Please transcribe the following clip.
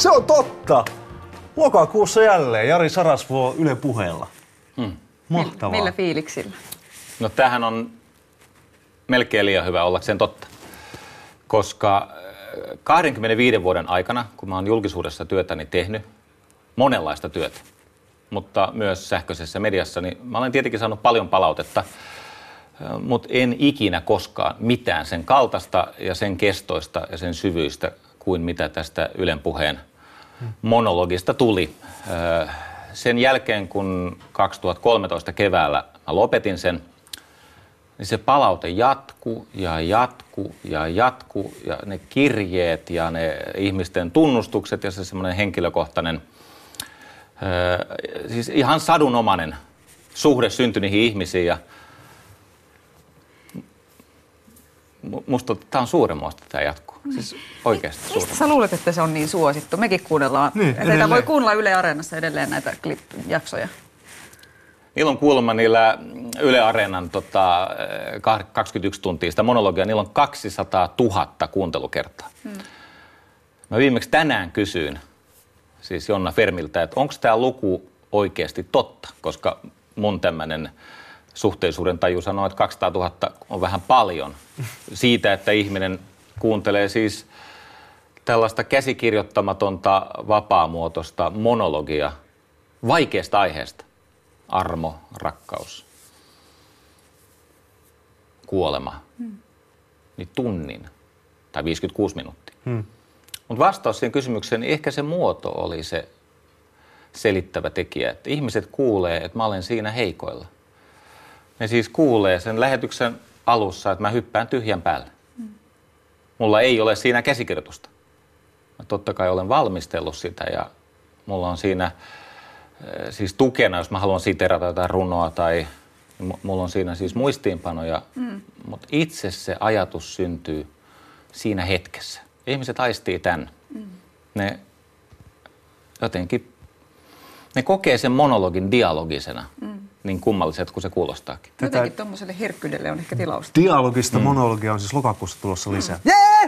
Se on totta. Lokakuussa jälleen Jari Sarasvuo Yle puheella. Hmm. Mahtavaa. Millä fiiliksillä? No tämähän on melkein liian hyvä ollakseen totta. Koska 25 äh, vuoden aikana, kun mä oon julkisuudessa työtäni tehnyt, monenlaista työtä, mutta myös sähköisessä mediassa, niin mä olen tietenkin saanut paljon palautetta, äh, mutta en ikinä koskaan mitään sen kaltaista ja sen kestoista ja sen syvyistä kuin mitä tästä Ylen puheen monologista tuli. Sen jälkeen, kun 2013 keväällä mä lopetin sen, niin se palaute jatku ja jatku ja jatku ja ne kirjeet ja ne ihmisten tunnustukset ja se semmoinen henkilökohtainen, siis ihan sadunomainen suhde syntyi niihin ihmisiin ja musta tämä on suuremmoista tämä jatkuu. Siis oikeasti Mistä sä luulet, että se on niin suosittu? Mekin kuunnellaan. Niin, Teitä voi kuunnella Yle Areenassa edelleen näitä klip-jaksoja. Niillä on kuulemma niillä Yle Areenan tota, 21 tuntia sitä monologia, niillä on 200 000 kuuntelukertaa. Hmm. Mä viimeksi tänään kysyin siis Jonna Fermiltä, että onko tämä luku oikeasti totta, koska mun tämmöinen suhteisuuden taju sanoo, että 200 000 on vähän paljon siitä, että ihminen kuuntelee siis tällaista käsikirjoittamatonta vapaamuotoista monologia vaikeasta aiheesta. Armo, rakkaus, kuolema. Hmm. Niin tunnin tai 56 minuuttia. Hmm. Mutta vastaus siihen kysymykseen, niin ehkä se muoto oli se selittävä tekijä, että ihmiset kuulee, että mä olen siinä heikoilla. Ne siis kuulee sen lähetyksen alussa, että mä hyppään tyhjän päälle. Mulla ei ole siinä käsikirjoitusta. Mä totta kai olen valmistellut sitä ja mulla on siinä eh, siis tukena, jos mä haluan siterata jotain runoa tai mulla on siinä siis muistiinpanoja, mm. mutta itse se ajatus syntyy siinä hetkessä. Ihmiset aistii tämän. Mm. Ne jotenkin, ne kokee sen monologin dialogisena. Mm niin kummalliset kuin se kuulostaakin. Jotenkin tuommoiselle herkkyydelle on ehkä tilausta. Dialogista mm. monologia on siis lokakuussa tulossa lisää. Mm. Yeah!